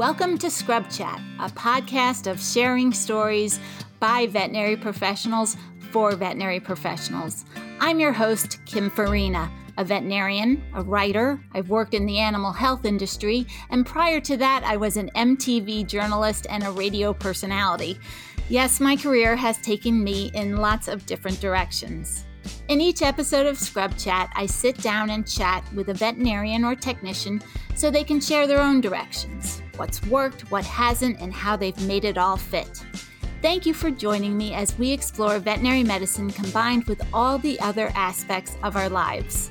Welcome to Scrub Chat, a podcast of sharing stories by veterinary professionals for veterinary professionals. I'm your host, Kim Farina, a veterinarian, a writer. I've worked in the animal health industry, and prior to that, I was an MTV journalist and a radio personality. Yes, my career has taken me in lots of different directions. In each episode of Scrub Chat, I sit down and chat with a veterinarian or technician so they can share their own directions what's worked, what hasn't, and how they've made it all fit. Thank you for joining me as we explore veterinary medicine combined with all the other aspects of our lives.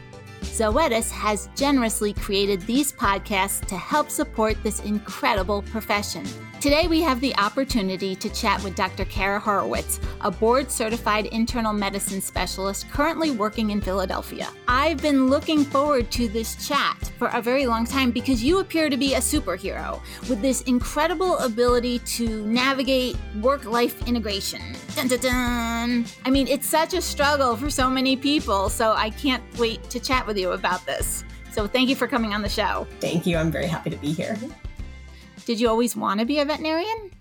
Zoetis has generously created these podcasts to help support this incredible profession. Today, we have the opportunity to chat with Dr. Kara Horowitz, a board certified internal medicine specialist currently working in Philadelphia. I've been looking forward to this chat for a very long time because you appear to be a superhero with this incredible ability to navigate work life integration. Dun, dun, dun. I mean, it's such a struggle for so many people, so I can't wait to chat with you about this. So, thank you for coming on the show. Thank you. I'm very happy to be here. Did you always want to be a veterinarian?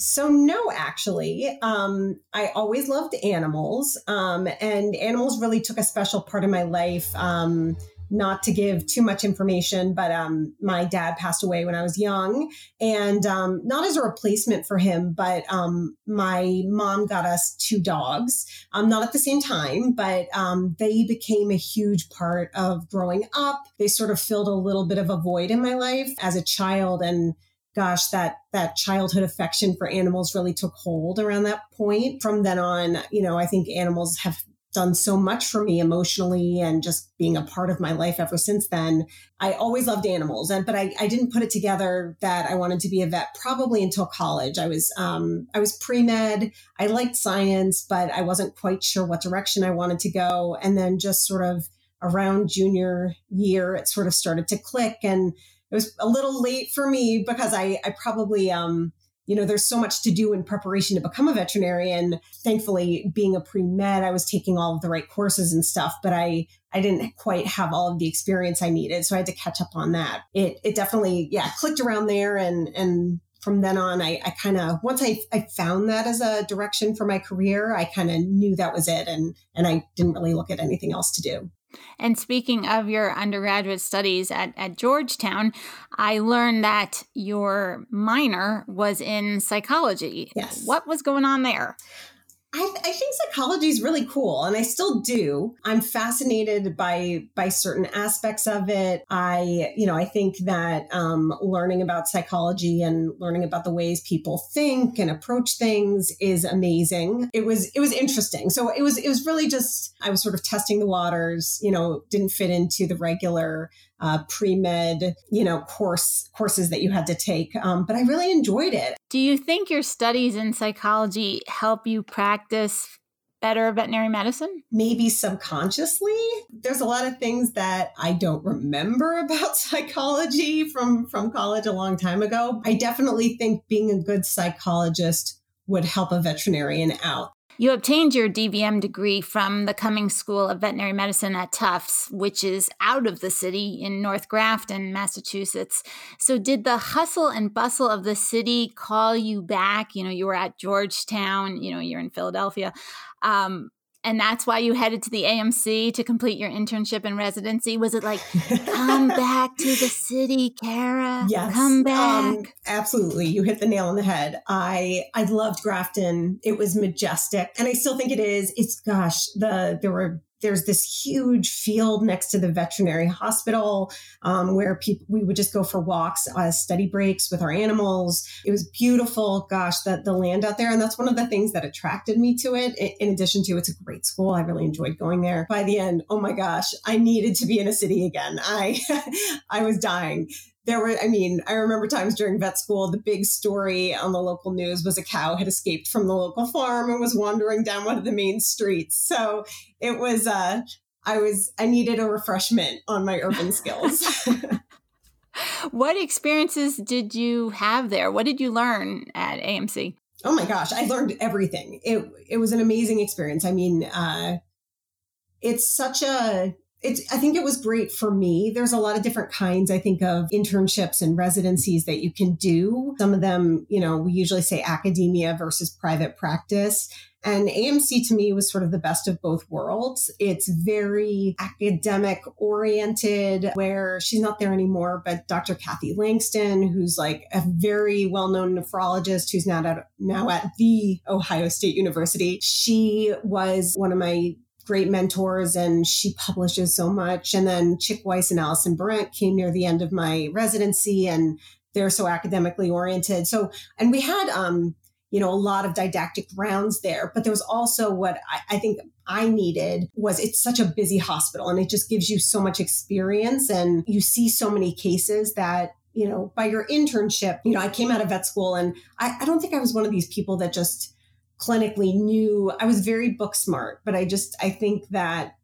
So no, actually, um, I always loved animals, um, and animals really took a special part of my life. Um, not to give too much information, but um, my dad passed away when I was young, and um, not as a replacement for him, but um, my mom got us two dogs, um, not at the same time, but um, they became a huge part of growing up. They sort of filled a little bit of a void in my life as a child, and gosh, that that childhood affection for animals really took hold around that point. From then on, you know, I think animals have done so much for me emotionally and just being a part of my life ever since then. I always loved animals, and but I, I didn't put it together that I wanted to be a vet probably until college. I was um, I was pre med. I liked science, but I wasn't quite sure what direction I wanted to go. And then just sort of around junior year, it sort of started to click and it was a little late for me because I, I probably, um, you know, there's so much to do in preparation to become a veterinarian. Thankfully, being a pre med, I was taking all of the right courses and stuff, but I, I didn't quite have all of the experience I needed. So I had to catch up on that. It, it definitely, yeah, clicked around there. And, and from then on, I, I kind of, once I, I found that as a direction for my career, I kind of knew that was it. And, and I didn't really look at anything else to do. And speaking of your undergraduate studies at, at Georgetown, I learned that your minor was in psychology. Yes. What was going on there? I, I, think psychology is really cool and i still do. I'm fascinated by by certain aspects of it. I you know i think that um, learning about psychology and learning about the ways people think and approach things is amazing. It was it was interesting. So it was it was really just i was sort of testing the waters you know didn't fit into the regular uh, pre-med, you know, course courses that you had to take. Um, but I really enjoyed it. Do you think your studies in psychology help you practice better veterinary medicine? Maybe subconsciously. There's a lot of things that I don't remember about psychology from from college a long time ago. I definitely think being a good psychologist would help a veterinarian out. You obtained your DVM degree from the Cummings School of Veterinary Medicine at Tufts, which is out of the city in North Grafton, Massachusetts. So, did the hustle and bustle of the city call you back? You know, you were at Georgetown, you know, you're in Philadelphia. Um, and that's why you headed to the AMC to complete your internship and residency. Was it like, come back to the city, Kara? Yes, come um, back. Um, absolutely, you hit the nail on the head. I I loved Grafton. It was majestic, and I still think it is. It's gosh, the there were there's this huge field next to the veterinary hospital um, where people we would just go for walks uh, study breaks with our animals. It was beautiful. Gosh the, the land out there and that's one of the things that attracted me to it. In addition to it's a great school. I really enjoyed going there. By the end oh my gosh i needed to be in a city again. I i was dying there were, I mean, I remember times during vet school, the big story on the local news was a cow had escaped from the local farm and was wandering down one of the main streets. So it was, uh, I was, I needed a refreshment on my urban skills. what experiences did you have there? What did you learn at AMC? Oh my gosh, I learned everything. It it was an amazing experience. I mean, uh, it's such a it's i think it was great for me there's a lot of different kinds i think of internships and residencies that you can do some of them you know we usually say academia versus private practice and AMC to me was sort of the best of both worlds. It's very academic oriented, where she's not there anymore, but Dr. Cathy Langston, who's like a very well known nephrologist who's now at, now at the Ohio State University, she was one of my great mentors and she publishes so much. And then Chick Weisse and Allison Berent came near the end of my residency and they're so academically oriented. So, and we had, um, you know, a lot of didactic rounds there, but there was also what I, I think I needed was it's such a busy hospital and it just gives you so much experience and you see so many cases that you know, by your internship, you know, I came out of vet school and I, I don't think I was one of these people that just clinically knew I was very book smart, but I just I think that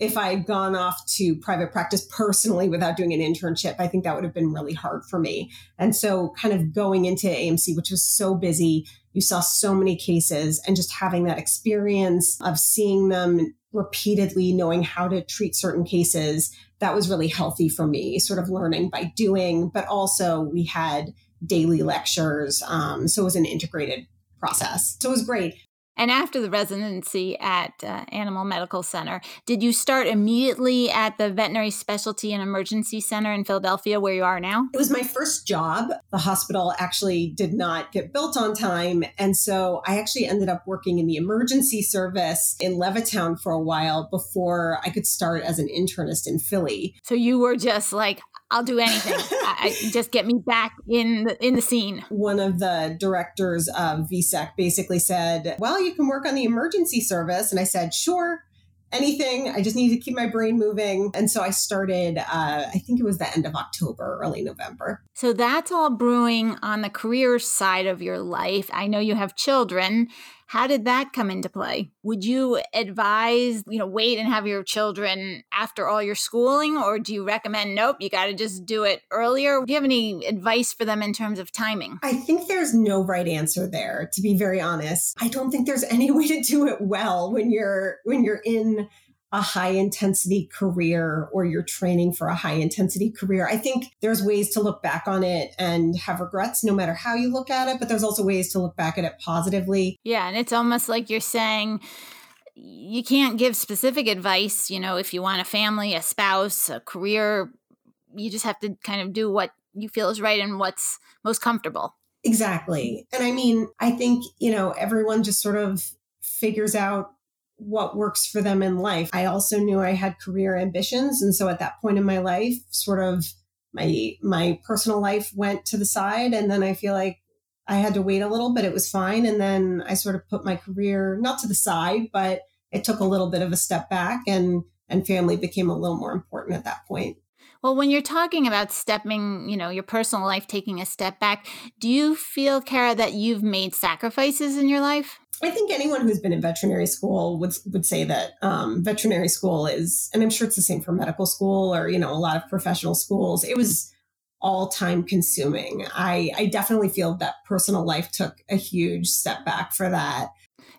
if I had gone off to private practice personally without doing an internship, I think that would have been really hard for me. And so, kind of going into AMC, which was so busy, you saw so many cases, and just having that experience of seeing them repeatedly, knowing how to treat certain cases, that was really healthy for me, sort of learning by doing. But also, we had daily lectures. Um, so it was an integrated process. So it was great. And after the residency at uh, Animal Medical Center, did you start immediately at the Veterinary Specialty and Emergency Center in Philadelphia, where you are now? It was my first job. The hospital actually did not get built on time. And so I actually ended up working in the emergency service in Levittown for a while before I could start as an internist in Philly. So you were just like, I'll do anything. I, just get me back in the, in the scene. One of the directors of VSEC basically said, "Well, you can work on the emergency service," and I said, "Sure." Anything. I just need to keep my brain moving. And so I started, uh, I think it was the end of October, early November. So that's all brewing on the career side of your life. I know you have children. How did that come into play? Would you advise, you know, wait and have your children after all your schooling, or do you recommend, nope, you got to just do it earlier? Do you have any advice for them in terms of timing? I think there's no right answer there, to be very honest. I don't think there's any way to do it well when you're when you're in a high intensity career or you're training for a high intensity career. I think there's ways to look back on it and have regrets no matter how you look at it, but there's also ways to look back at it positively. Yeah. And it's almost like you're saying, you can't give specific advice, you know, if you want a family, a spouse, a career, you just have to kind of do what you feel is right and what's most comfortable. Exactly. And I mean, I think, you know, everyone just sort of figures out what works for them in life. I also knew I had career ambitions. And so at that point in my life, sort of my my personal life went to the side. And then I feel like I had to wait a little, but it was fine. And then I sort of put my career not to the side, but it took a little bit of a step back and and family became a little more important at that point. Well, when you're talking about stepping, you know, your personal life taking a step back, do you feel, Kara, that you've made sacrifices in your life? I think anyone who's been in veterinary school would would say that um, veterinary school is, and I'm sure it's the same for medical school or you know a lot of professional schools. It was all time consuming. I I definitely feel that personal life took a huge step back for that.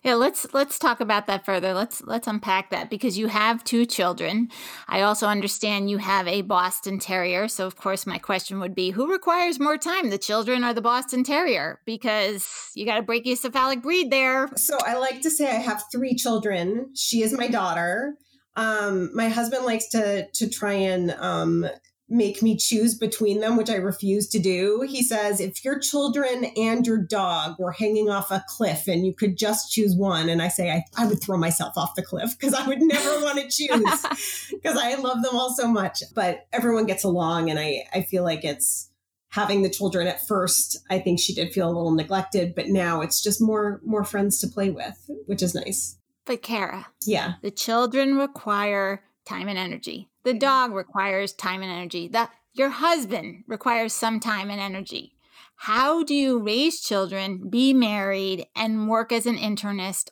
Yeah, let's let's talk about that further. Let's let's unpack that because you have two children. I also understand you have a Boston Terrier. So of course my question would be who requires more time, the children or the Boston Terrier? Because you got a brachycephalic breed there. So I like to say I have three children. She is my daughter. Um, my husband likes to to try and um, make me choose between them, which I refuse to do. He says, if your children and your dog were hanging off a cliff and you could just choose one, and I say, I, I would throw myself off the cliff because I would never want to choose because I love them all so much. But everyone gets along, and I, I feel like it's having the children at first i think she did feel a little neglected but now it's just more more friends to play with which is nice but kara yeah the children require time and energy the dog requires time and energy. The, your husband requires some time and energy. How do you raise children, be married, and work as an internist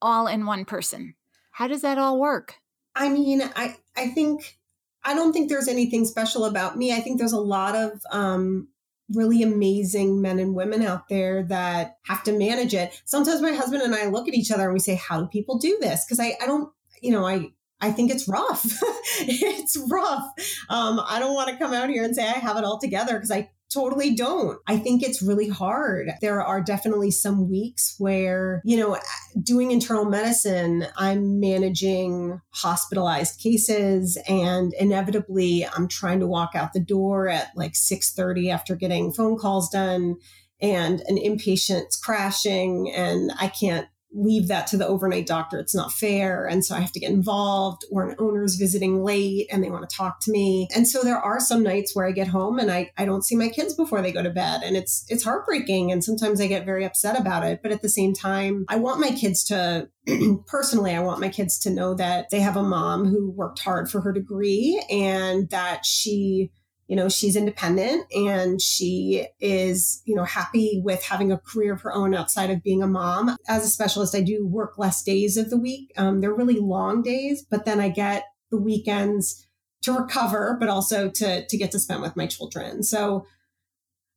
all in one person? How does that all work? I mean, I, I think, I don't think there's anything special about me. I think there's a lot of um, really amazing men and women out there that have to manage it. Sometimes my husband and I look at each other and we say, How do people do this? Because I, I don't, you know, I, I think it's rough. it's rough. Um, I don't want to come out here and say I have it all together because I totally don't. I think it's really hard. There are definitely some weeks where, you know, doing internal medicine, I'm managing hospitalized cases and inevitably I'm trying to walk out the door at like 6:30 after getting phone calls done and an inpatient's crashing and I can't leave that to the overnight doctor. It's not fair. And so I have to get involved, or an owner's visiting late and they want to talk to me. And so there are some nights where I get home and I, I don't see my kids before they go to bed. And it's it's heartbreaking. And sometimes I get very upset about it. But at the same time, I want my kids to personally, I want my kids to know that they have a mom who worked hard for her degree and that she you know she's independent and she is you know happy with having a career of her own outside of being a mom. As a specialist i do work less days of the week. Um, they're really long days but then i get the weekends to recover but also to to get to spend with my children. So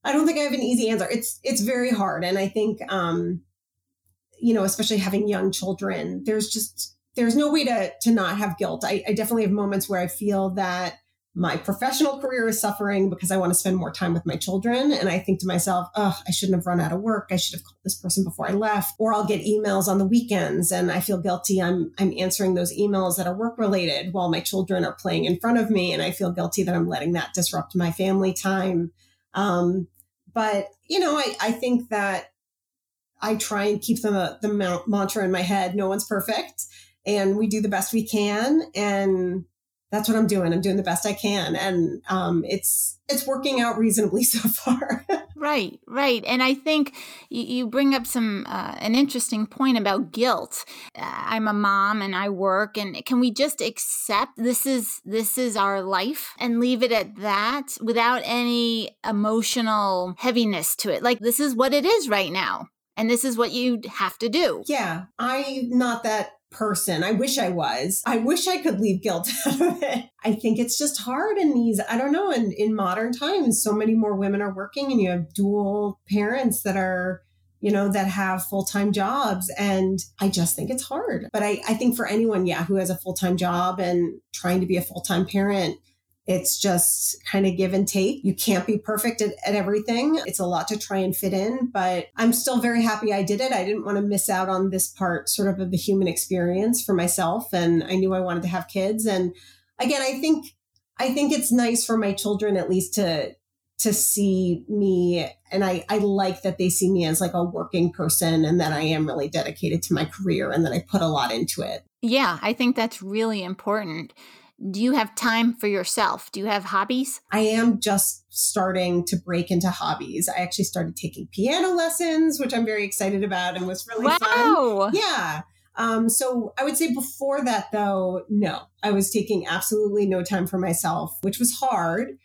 i don't think i have an easy answer. It's it's very hard. And i think um you know especially having young children there's just there's no way to to not have guilt. I, I definitely have moments where i feel that my professional career is suffering because I want to spend more time with my children. And I think to myself, oh, I shouldn't have run out of work. I should have called this person before I left. Or I'll get emails on the weekends and I feel guilty. I'm I'm answering those emails that are work related while my children are playing in front of me. And I feel guilty that I'm letting that disrupt my family time. Um, but you know, I, I think that I try and keep the the mantra in my head: no one's perfect, and we do the best we can. And that's what I'm doing. I'm doing the best I can, and um, it's it's working out reasonably so far. right, right, and I think you, you bring up some uh, an interesting point about guilt. Uh, I'm a mom and I work, and can we just accept this is this is our life and leave it at that without any emotional heaviness to it? Like this is what it is right now and this is what you have to do. Yeah, I'm not that person. I wish I was. I wish I could leave guilt out of it. I think it's just hard in these, I don't know, in, in modern times, so many more women are working and you have dual parents that are you know, that have full time jobs. And I just think it's hard. But I, I think for anyone, yeah, who has a full time job and trying to be a full time parent, it's just kind of give and take. You can't be perfect at, at, everything. It's a lot to try and fit in, but I'm still very happy I did it. I didn't want to miss out on this part, sort of, of the human experience for myself. And I knew I wanted to have kids. And again, I think, I think it's nice for my children at least to, to see me. And I, I like that they see me as like a working person and that I am really dedicated to my career and that I put a lot into it. Yeah, I think that's really important do you have time for yourself? Do you have hobbies? I am just starting to break into hobbies. I actually started taking piano lessons, which I'm very excited about and was really wow. fun. Yeah. Um, so I would say before that, though, no, I was taking absolutely no time for myself, which was hard.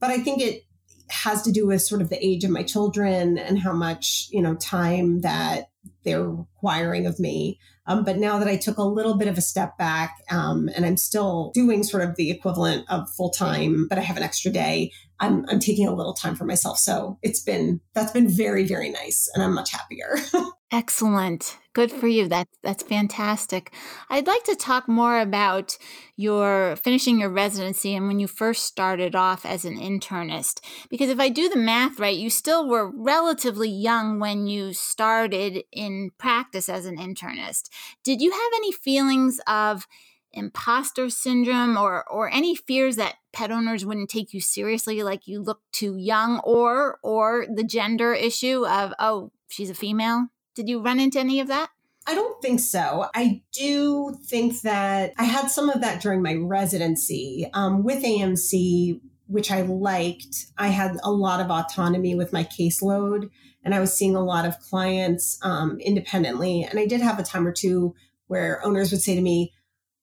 But I think it has to do with sort of the age of my children and how much, you know, time that they're requiring of me. Um, but now that I took a little bit of a step back um, and I'm still doing sort of the equivalent of full time, but I have an extra day, I'm, I'm taking a little time for myself. So it's been, that's been very, very nice. And I'm much happier. Excellent. Good for you. That that's fantastic. I'd like to talk more about your finishing your residency and when you first started off as an internist. Because if I do the math right, you still were relatively young when you started in practice as an internist. Did you have any feelings of imposter syndrome or or any fears that pet owners wouldn't take you seriously like you look too young or or the gender issue of oh she's a female did you run into any of that? I don't think so. I do think that I had some of that during my residency um, with AMC, which I liked. I had a lot of autonomy with my caseload, and I was seeing a lot of clients um, independently. And I did have a time or two where owners would say to me,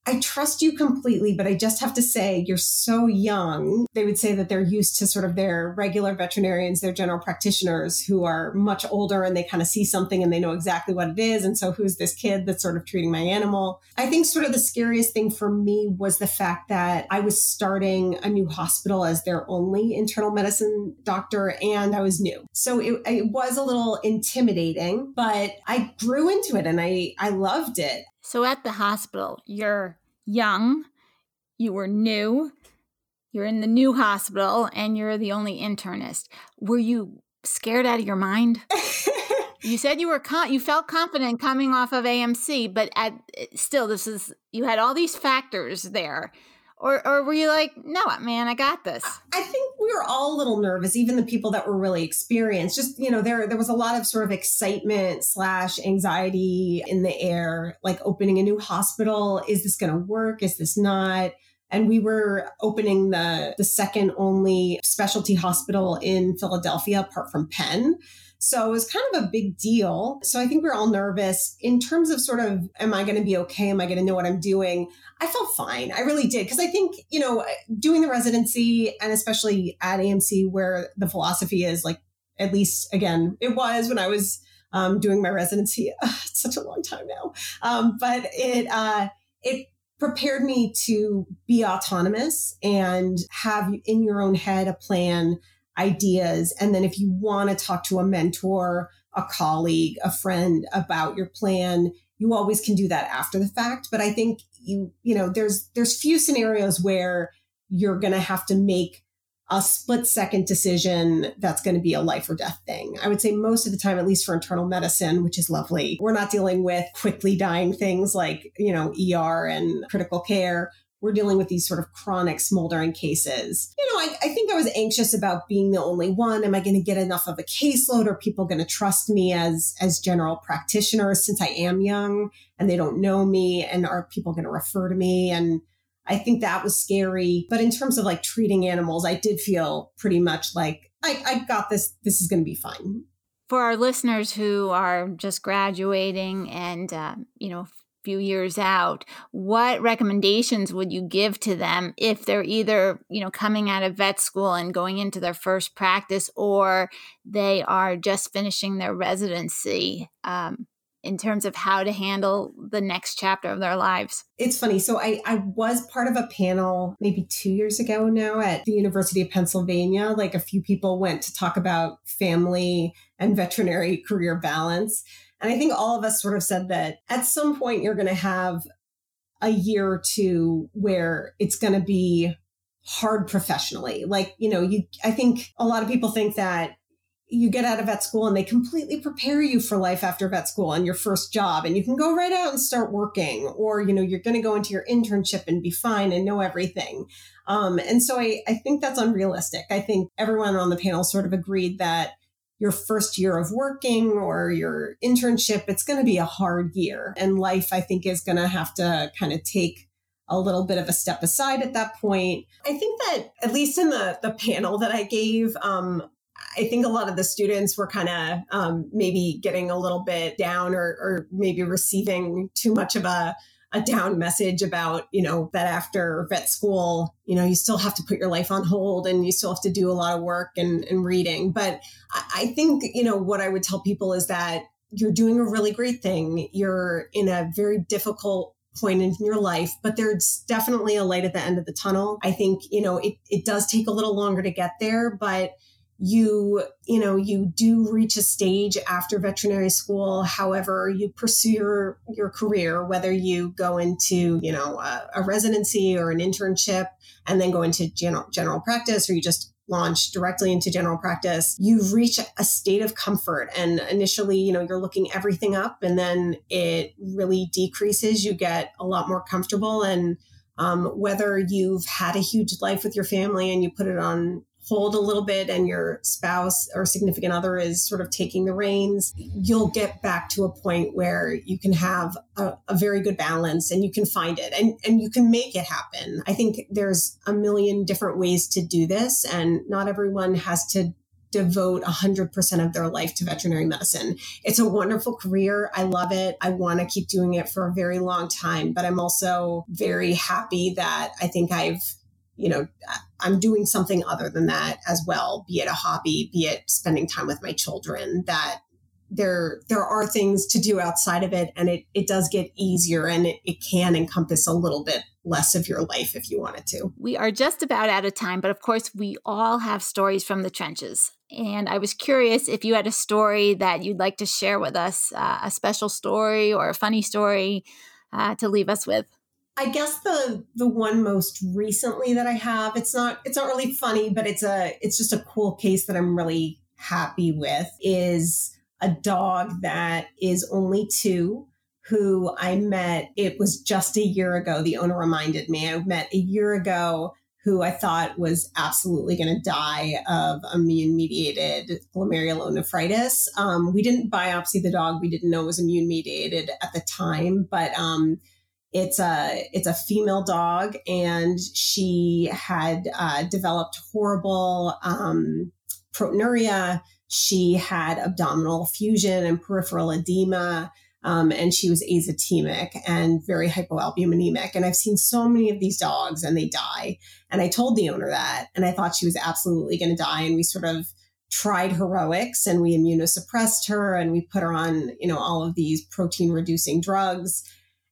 I trust you completely, but I just have to say, you're so young. They would say that they're used to sort of their regular veterinarians, their general practitioners who are much older and they kind of see something and they know exactly what it is. And so, who's this kid that's sort of treating my animal? I think sort of the scariest thing for me was the fact that I was starting a new hospital as their only internal medicine doctor and I was new. So, it, it was a little intimidating, but I grew into it and I, I loved it. So at the hospital, you're young, you were new, you're in the new hospital, and you're the only internist. Were you scared out of your mind? you said you were con- you felt confident coming off of AMC, but at still, this is you had all these factors there or or were you like, no, man, I got this? I think we were all a little nervous, even the people that were really experienced. Just you know, there there was a lot of sort of excitement slash anxiety in the air, like opening a new hospital. Is this going to work? Is this not? And we were opening the the second only specialty hospital in Philadelphia, apart from Penn. So it was kind of a big deal. So I think we are all nervous in terms of sort of, am I going to be okay? Am I going to know what I'm doing? I felt fine. I really did. Because I think, you know, doing the residency and especially at AMC where the philosophy is like, at least again, it was when I was um, doing my residency. such a long time now. Um, but it, uh, it prepared me to be autonomous and have in your own head a plan ideas. And then if you want to talk to a mentor, a colleague, a friend about your plan, you always can do that after the fact. But I think you, you know, there's there's few scenarios where you're gonna have to make a split second decision that's going to be a life or death thing. I would say most of the time, at least for internal medicine, which is lovely, we're not dealing with quickly dying things like, you know, ER and critical care we're dealing with these sort of chronic smoldering cases. You know, I, I think I was anxious about being the only one. Am I going to get enough of a caseload? Are people going to trust me as as general practitioners since I am young and they don't know me? And are people going to refer to me? And I think that was scary. But in terms of like treating animals, I did feel pretty much like I, I got this. This is going to be fine for our listeners who are just graduating and uh, you know few years out what recommendations would you give to them if they're either you know coming out of vet school and going into their first practice or they are just finishing their residency um, in terms of how to handle the next chapter of their lives? It's funny so I, I was part of a panel maybe two years ago now at the university of pennsylvania. Like a few people went to talk about family and veterinary career balance and I think all of us sort of said that at some point you're going to have a year or two where it's going to be hard professionally. Like, you know, you I think a lot of people think that you get out of vet school and they completely prepare you for life after vet school and your first job and you can go right out and start working or you know you're going to go into your internship and be fine and know everything um, and so I, I think that's unrealistic i think everyone on the panel sort of agreed that your first year of working or your internship, it's going to be a hard year. And life, I think, is going to have to kind of take a little bit of a step aside at that point. I think that at least in the the panel that I gave, um, I think a lot of the students were kind of um, maybe getting a little bit down or, or maybe receiving too much of a a down message about, you know, that after vet school, you know, you still have to put your life on hold and you still have to do a lot of work and, and reading. But I think, you know, what I would tell people is that you're doing a really great thing. You're in a very difficult point in your life, but there's definitely a light at the end of the tunnel. I think, you know, it, it does take a little longer to get there, but you you know you do reach a stage after veterinary school however you pursue your your career whether you go into you know a, a residency or an internship and then go into general general practice or you just launch directly into general practice you've reached a state of comfort. And initially you know you're looking everything up and then it really decreases. You get a lot more comfortable. And um, whether you've had a huge life with your family and you put it on hold a little bit and your spouse or significant other is sort of taking the reins, you'll get back to a point where you can have a, a, very good balance and you can find it and, and you can make it happen. I think there's a million different ways to do this, and not everyone has to devote 100% of their life to veterinary medicine. It's a wonderful career. I love it. I want to keep doing it for a very long time, but I'm also very happy that I think I've you know, I'm doing something other than that as well, be it a hobby, be it spending time with my children, that there there are things to do outside of it and it, it does get easier and it, it can encompass a little bit less of your life if you wanted to. We are just about out of time, but of course we all have stories from the trenches. And I was curious if you had a story that you'd like to share with us, uh, a special story or a funny story uh, to leave us with. I guess the the one most recently that I have, it's not it's not really funny, but it's a it's just a cool case that I'm really happy with is a dog that is only two who I met it was just a year ago. The owner reminded me I met a year ago who I thought was absolutely going to die of immune mediated glomerulonephritis. Um, we didn't biopsy the dog. We didn't know it was immune mediated at the time, but um, it's a it's a female dog, and she had uh, developed horrible um, proteinuria. She had abdominal effusion and peripheral edema. Um, and she was azotemic and very hypoalbuminemic. And I've seen so many of these dogs and they die. And I told the owner that, and I thought she was absolutely going to die. And we sort of tried heroics and we immunosuppressed her and we put her on, you know, all of these protein reducing drugs.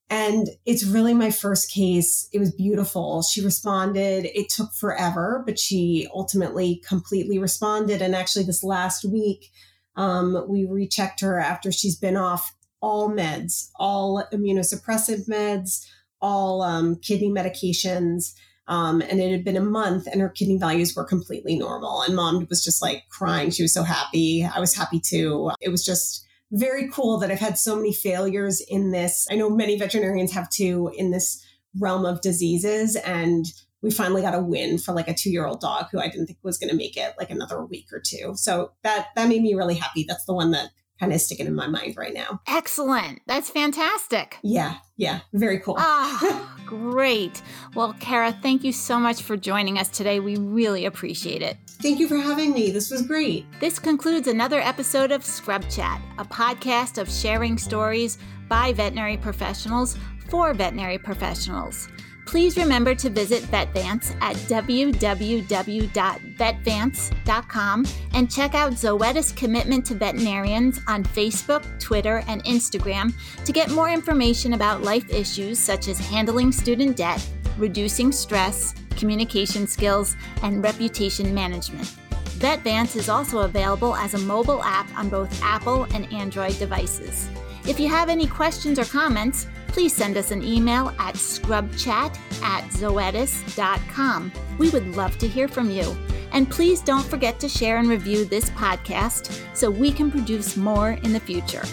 And it's really my first case. It was beautiful. She responded. It took forever, but she ultimately completely responded. And actually, this last week, um, we rechecked her after she's been off all meds, all immunosuppressive meds, all um, kidney medications. Um, and it had been a month and her kidney values were completely normal. And mom was just like crying. She was so happy. I was happy too. It was just very cool that I've had so many failures in this. I know many veterinarians have too in this realm of diseases. And we finally got a win for like a two year old dog who I didn't think was going to make it like another week or two. So that, that made me really happy. That's the one that kind of sticking in my mind right now. Excellent. That's fantastic. Yeah, yeah, very cool. Ah, great. Well, Kara, thank you so much for joining us today. We really appreciate it. Thank you for having me. This was great. This concludes another episode of Scrub Chat, a podcast of sharing stories by veterinary professionals for veterinary professionals please remember to visit VetVance at www.vetvance.com and check out Zoetis Commitment to Veterinarians on Facebook, Twitter, and Instagram to get more information about life issues such as handling student debt, reducing stress, communication skills, and reputation management. VetVance is also available as a mobile app on both Apple and Android devices. If you have any questions or comments, please send us an email at scrubchat at zoetis.com. We would love to hear from you. And please don't forget to share and review this podcast so we can produce more in the future.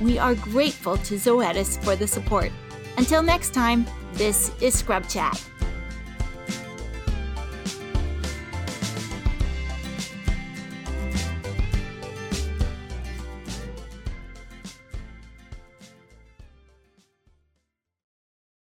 We are grateful to Zoetis for the support. Until next time, this is Scrub Chat.